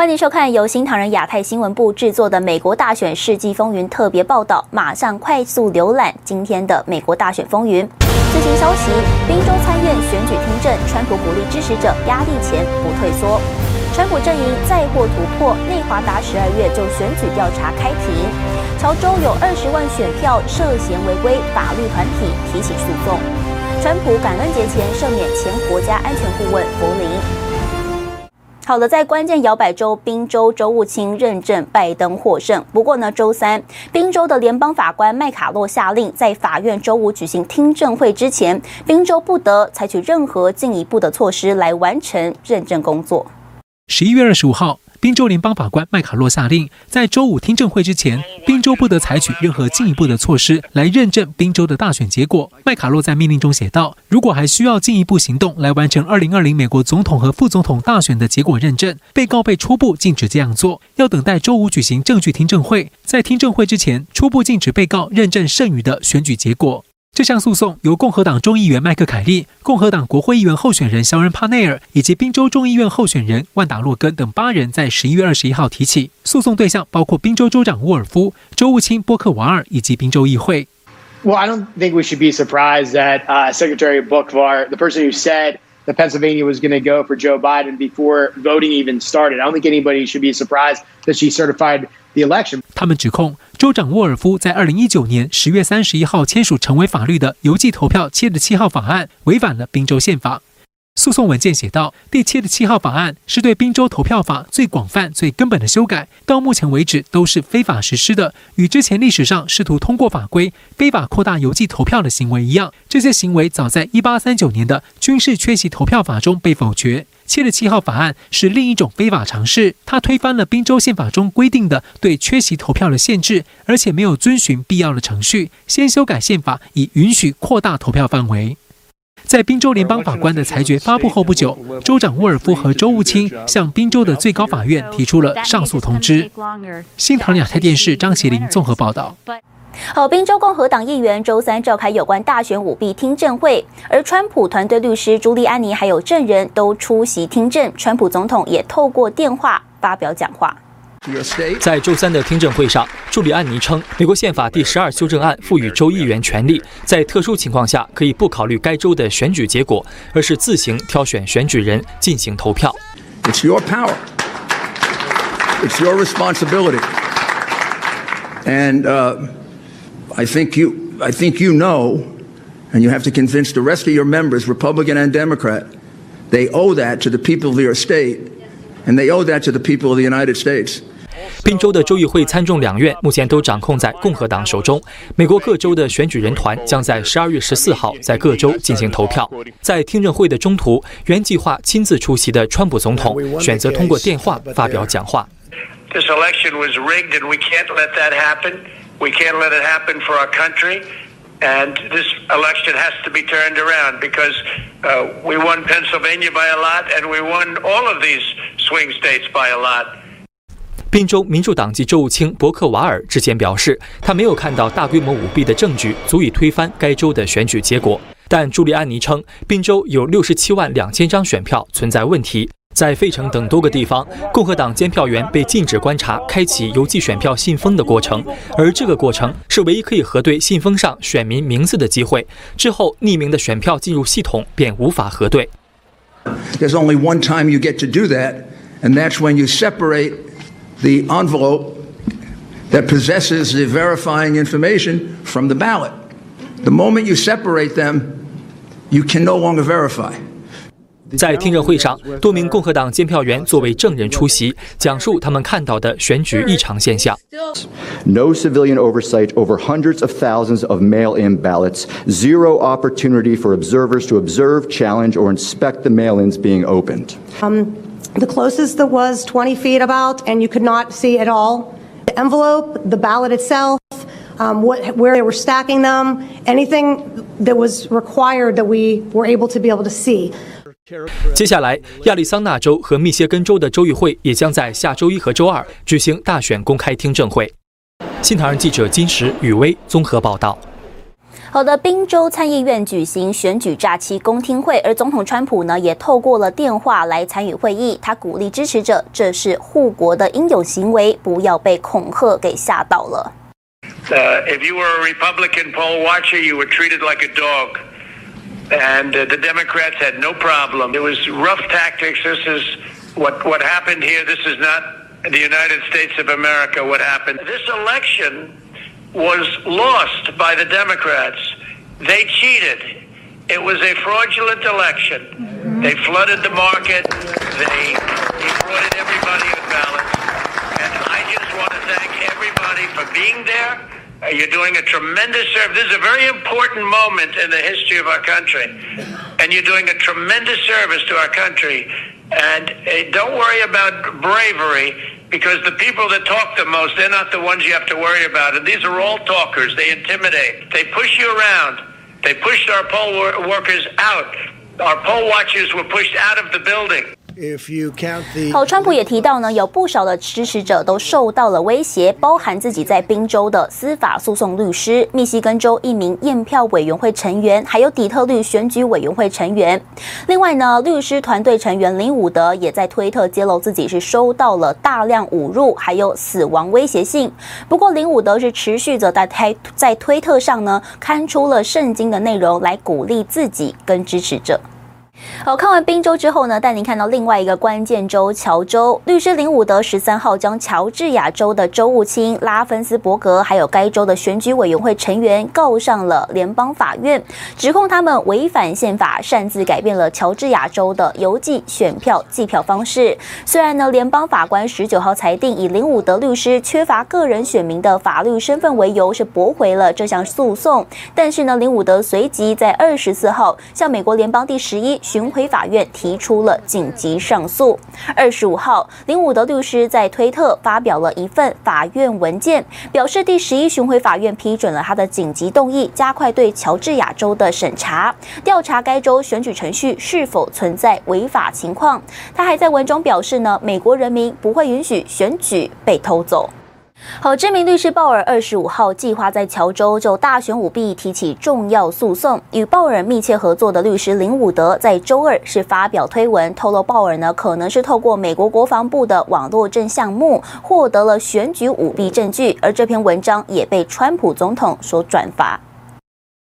欢迎收看由新唐人亚太新闻部制作的《美国大选世纪风云》特别报道。马上快速浏览今天的美国大选风云。最新消息：宾州参院选举听证，川普鼓励支持者压力前不退缩。川普阵营再获突破，内华达十二月就选举调查开庭。乔州有二十万选票涉嫌违规，法律团体提起诉讼。川普感恩节前赦免前国家安全顾问弗林。好了，在关键摇摆州宾州，州务卿认证拜登获胜。不过呢，周三，宾州的联邦法官麦卡洛下令，在法院周五举行听证会之前，宾州不得采取任何进一步的措施来完成认证工作。十一月二十五号。宾州联邦法官麦卡洛下令，在周五听证会之前，宾州不得采取任何进一步的措施来认证宾州的大选结果。麦卡洛在命令中写道：“如果还需要进一步行动来完成二零二零美国总统和副总统大选的结果认证，被告被初步禁止这样做，要等待周五举行证据听证会，在听证会之前初步禁止被告认证剩余的选举结果。”这项诉讼由共和党众议员麦克凯利、共和党国会议员候选人肖恩·帕内尔以及宾州众议院候选人万达洛根等八人在十一月二十一号提起。诉讼对象包括宾州州长沃尔夫、州务卿波克瓦尔以及宾州议会。Well, I don't think we should be surprised that uh, Secretary Bookvar, the person who said that Pennsylvania was going to go for Joe Biden before voting even started, I don't think anybody should be surprised that she certified the election. 他们指控。州长沃尔夫在二零一九年十月三十一号签署成为法律的邮寄投票七十七号法案，违反了宾州宪法。 诉讼文件写道，第七十七号法案是对宾州投票法最广泛、最根本的修改，到目前为止都是非法实施的，与之前历史上试图通过法规非法扩大邮寄投票的行为一样。这些行为早在一八三九年的军事缺席投票法中被否决。七十七号法案是另一种非法尝试，它推翻了宾州宪法中规定的对缺席投票的限制，而且没有遵循必要的程序，先修改宪法以允许扩大投票范围。在宾州联邦法官的裁决发布后不久，州长沃尔夫和州务卿向宾州的最高法院提出了上诉通知。新唐亚太电视张麒麟综合报道。好，宾州共和党议员周三召开有关大选舞弊听证会，而川普团队律师朱利安尼还有证人都出席听证，川普总统也透过电话发表讲话。在周三的听证会上，朱利安尼称，美国宪法第十二修正案赋予州议员权利，在特殊情况下可以不考虑该州的选举结果，而是自行挑选选举人进行投票。It's your power. It's your responsibility. And, uh, I think you, I think you know, and you have to convince the rest of your members, Republican and Democrat, they owe that to the people of your state, and they owe that to the people of the United States. 宾州的州议会参众两院目前都掌控在共和党手中。美国各州的选举人团将在十二月十四号在各州进行投票。在听证会的中途，原计划亲自出席的川普总统选择通过电话发表讲话。This election was rigged, and we can't let that happen. We can't let it happen for our country, and this election has to be turned around because uh, we won Pennsylvania by a lot, and we won all of these swing states by a lot. 宾州民主党籍州务卿伯克瓦尔之前表示，他没有看到大规模舞弊的证据足以推翻该州的选举结果。但朱利安尼称，宾州有六十七万两千张选票存在问题。在费城等多个地方，共和党监票员被禁止观察开启邮寄选票信封的过程，而这个过程是唯一可以核对信封上选民名字的机会。之后，匿名的选票进入系统便无法核对。There's only one time you get to do that, and that's when you separate the envelope that possesses the verifying information from the ballot. The moment you separate them, you can no longer verify. 在听证会上，多名共和党监票员作为证人出席，讲述他们看到的选举异常现象。No civilian oversight over hundreds of thousands of mail-in ballots. Zero opportunity for observers to observe, challenge, or inspect the mail-ins being opened. Um, the closest that was 20 feet about, and you could not see at all the envelope, the ballot itself, um, what, where they were stacking them, anything that was required that we were able to be able to see. 接下来，亚利桑那州和密歇根州的州议会也将在下周一和周二举行大选公开听证会。新唐人记者金石宇威综合报道。 好的，宾州参议院举行选举诈欺公听会，而总统川普呢也透过了电话来参与会议。他鼓励支持者，这是护国的应有行为，不要被恐吓给吓到了。Uh, if you were a Republican poll watcher, you were treated like a dog, and uh, the Democrats had no problem. It was rough tactics. This is what what happened here. This is not the United States of America. What happened? This election. Was lost by the Democrats. They cheated. It was a fraudulent election. Mm-hmm. They flooded the market. They defrauded everybody of ballots. And I just want to thank everybody for being there. Uh, you're doing a tremendous service. This is a very important moment in the history of our country. And you're doing a tremendous service to our country. And uh, don't worry about bravery because the people that talk the most, they're not the ones you have to worry about. And these are all talkers. They intimidate. They push you around. They pushed our poll workers out. Our poll watchers were pushed out of the building. 好，川普也提到呢，有不少的支持者都受到了威胁，包含自己在宾州的司法诉讼律师、密西根州一名验票委员会成员，还有底特律选举委员会成员。另外呢，律师团队成员林伍德也在推特揭露自己是收到了大量侮辱，还有死亡威胁信。不过林伍德是持续着在推在推特上呢，刊出了圣经的内容来鼓励自己跟支持者。好，看完宾州之后呢，带您看到另外一个关键州——乔州。律师林伍德十三号将乔治亚州的州务卿拉芬斯伯格，还有该州的选举委员会成员告上了联邦法院，指控他们违反宪法，擅自改变了乔治亚州的邮寄选票计票方式。虽然呢，联邦法官十九号裁定以林伍德律师缺乏个人选民的法律身份为由，是驳回了这项诉讼。但是呢，林伍德随即在二十四号向美国联邦第十一巡回法院提出了紧急上诉。二十五号，林伍德律师在推特发表了一份法院文件，表示第十一巡回法院批准了他的紧急动议，加快对乔治亚州的审查，调查该州选举程序是否存在违法情况。他还在文中表示呢，美国人民不会允许选举被偷走。好，知名律师鲍尔二十五号计划在乔州就大选舞弊提起重要诉讼。与鲍尔密切合作的律师林伍德在周二是发表推文，透露鲍尔呢可能是透过美国国防部的网络证项目获得了选举舞弊证据，而这篇文章也被川普总统所转发。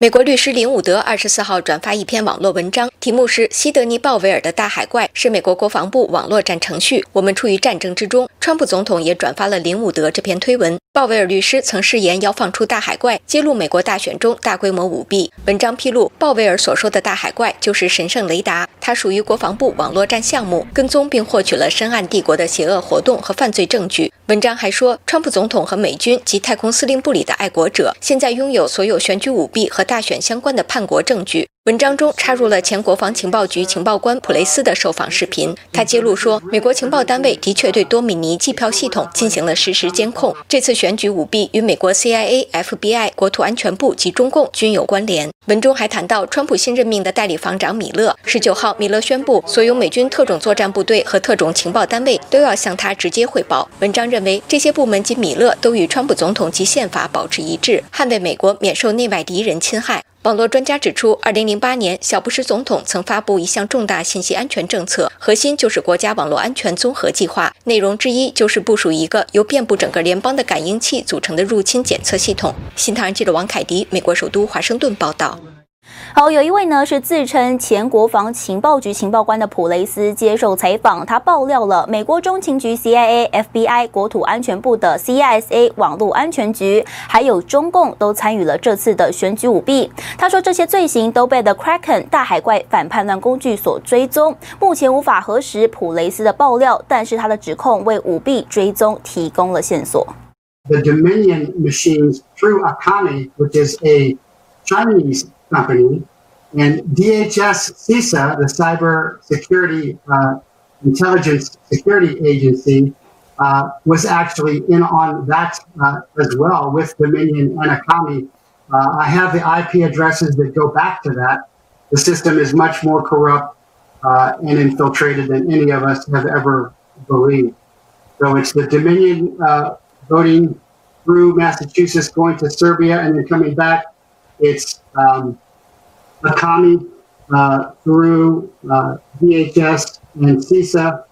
美国律师林伍德二十四号转发一篇网络文章，题目是《西德尼·鲍威尔的大海怪》，是美国国防部网络战程序。我们处于战争之中。川普总统也转发了林伍德这篇推文。鲍威尔律师曾誓言要放出大海怪，揭露美国大选中大规模舞弊。文章披露，鲍威尔所说的大海怪就是神圣雷达，它属于国防部网络战项目，跟踪并获取了深暗帝国的邪恶活动和犯罪证据。文章还说，川普总统和美军及太空司令部里的爱国者现在拥有所有选举舞弊和大选相关的叛国证据。文章中插入了前国防情报局情报官普雷斯的受访视频，他揭露说，美国情报单位的确对多米尼计票系统进行了实时监控。这次选举舞弊与美国 CIA、FBI、国土安全部及中共均有关联。文中还谈到，川普新任命的代理防长米勒，十九号，米勒宣布，所有美军特种作战部队和特种情报单位都要向他直接汇报。文章认为，这些部门及米勒都与川普总统及宪法保持一致，捍卫美国免受内外敌人侵害。网络专家指出，二零零八年，小布什总统曾发布一项重大信息安全政策，核心就是国家网络安全综合计划，内容之一就是部署一个由遍布整个联邦的感应器组成的入侵检测系统。新唐人记者王凯迪，美国首都华盛顿报道。好，有一位呢是自称前国防情报局情报官的普雷斯接受采访，他爆料了美国中情局 CIA、FBI、国土安全部的 CISA、网络安全局，还有中共都参与了这次的选举舞弊。他说这些罪行都被 The Kraken 大海怪反叛乱工具所追踪，目前无法核实普雷斯的爆料，但是他的指控为舞弊追踪提供了线索。The Dominion machines through Akane, which is a Chinese company, and DHS CISA, the Cyber Security uh, Intelligence Security Agency, uh, was actually in on that uh, as well with Dominion and Akami. Uh, I have the IP addresses that go back to that. The system is much more corrupt uh, and infiltrated than any of us have ever believed. So it's the Dominion uh, voting through Massachusetts, going to Serbia, and then coming back its um, economy uh, through uh, DHS and CISA,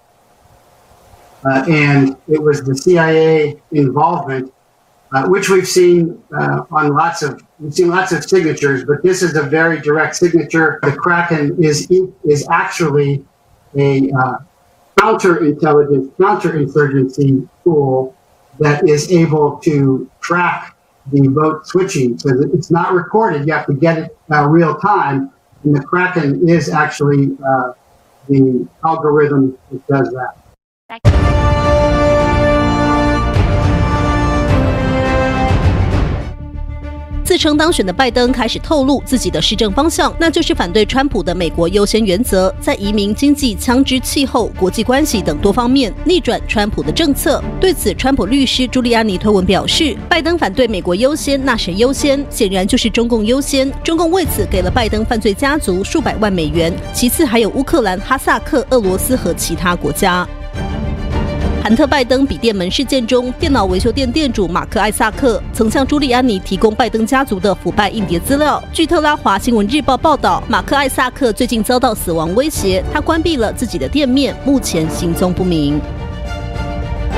uh, and it was the CIA involvement, uh, which we've seen uh, on lots of we've seen lots of signatures, but this is a very direct signature. The Kraken is is actually a uh, counterintelligence, counterinsurgency tool that is able to track the vote switching. So it's not recorded; you have to get it uh, real time. And the Kraken is actually uh, the algorithm that does that. 自称当选的拜登开始透露自己的施政方向，那就是反对川普的美国优先原则，在移民、经济、枪支、气候、国际关系等多方面逆转川普的政策。对此，川普律师朱利安尼推文表示，拜登反对美国优先，那谁优先？显然就是中共优先。中共为此给了拜登犯罪家族数百万美元，其次还有乌克兰、哈萨克、俄罗斯和其他国家。韩特拜登笔电门事件中，电脑维修店店主马克·艾萨克曾向朱利安尼提供拜登家族的腐败硬碟资料。据特拉华新闻日报报道，马克·艾萨克最近遭到死亡威胁，他关闭了自己的店面，目前行踪不明。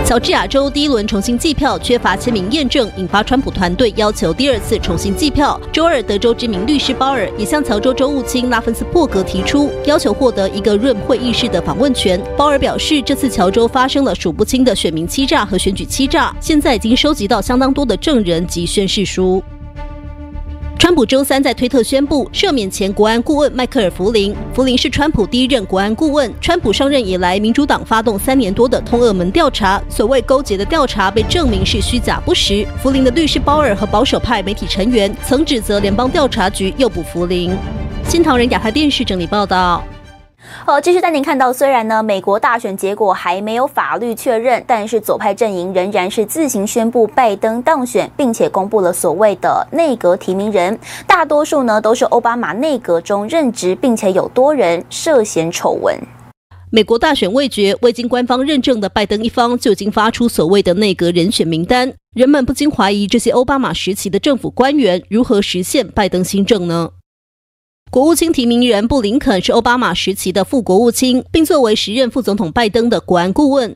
乔治亚州第一轮重新计票缺乏签名验证，引发川普团队要求第二次重新计票。周二，德州知名律师鲍尔也向乔州州务卿拉芬斯珀格提出要求，获得一个润会议室的访问权。鲍尔表示，这次乔州发生了数不清的选民欺诈和选举欺诈，现在已经收集到相当多的证人及宣誓书。川普周三在推特宣布赦免前国安顾问迈克尔·弗林。弗林是川普第一任国安顾问。川普上任以来，民主党发动三年多的通俄门调查，所谓勾结的调查被证明是虚假不实。弗林的律师鲍尔和保守派媒体成员曾指责联邦调查局诱捕弗林。新唐人亚太电视整理报道。好，继续带您看到，虽然呢，美国大选结果还没有法律确认，但是左派阵营仍然是自行宣布拜登当选，并且公布了所谓的内阁提名人，大多数呢都是奥巴马内阁中任职，并且有多人涉嫌丑闻。美国大选未决，未经官方认证的拜登一方就已经发出所谓的内阁人选名单，人们不禁怀疑这些奥巴马时期的政府官员如何实现拜登新政呢？国务卿提名人布林肯是奥巴马时期的副国务卿，并作为时任副总统拜登的国安顾问，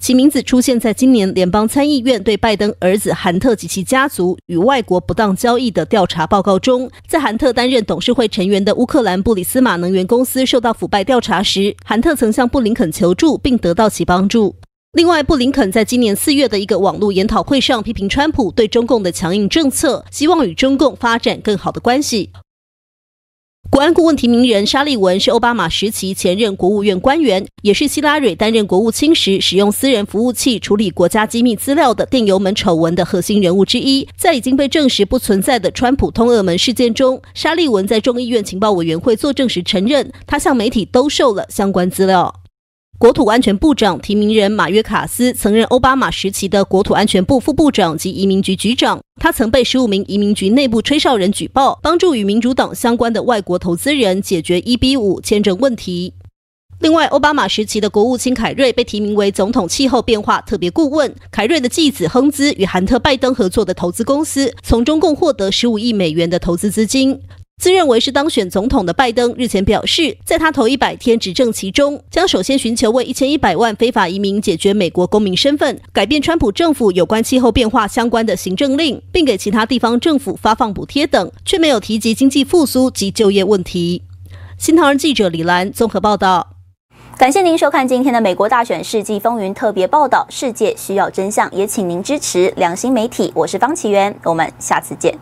其名字出现在今年联邦参议院对拜登儿子韩特及其家族与外国不当交易的调查报告中。在韩特担任董事会成员的乌克兰布里斯马能源公司受到腐败调查时，韩特曾向布林肯求助，并得到其帮助。另外，布林肯在今年四月的一个网络研讨会上批评川普对中共的强硬政策，希望与中共发展更好的关系。国安顾问提名人沙利文是奥巴马时期前任国务院官员，也是希拉蕊担任国务卿时使用私人服务器处理国家机密资料的电邮门丑闻的核心人物之一。在已经被证实不存在的川普通俄门事件中，沙利文在众议院情报委员会作证时承认，他向媒体兜售了相关资料。国土安全部长提名人马约卡斯曾任奥巴马时期的国土安全部副部长及移民局局长，他曾被十五名移民局内部吹哨人举报，帮助与民主党相关的外国投资人解决 EB-5 签证问题。另外，奥巴马时期的国务卿凯瑞被提名为总统气候变化特别顾问，凯瑞的继子亨兹与韩特拜登合作的投资公司，从中共获得十五亿美元的投资资金。自认为是当选总统的拜登日前表示，在他头一百天执政期中，将首先寻求为一千一百万非法移民解决美国公民身份，改变川普政府有关气候变化相关的行政令，并给其他地方政府发放补贴等，却没有提及经济复苏及就业问题。新唐人记者李兰综合报道。感谢您收看今天的美国大选世纪风云特别报道。世界需要真相，也请您支持良心媒体。我是方奇源，我们下次见。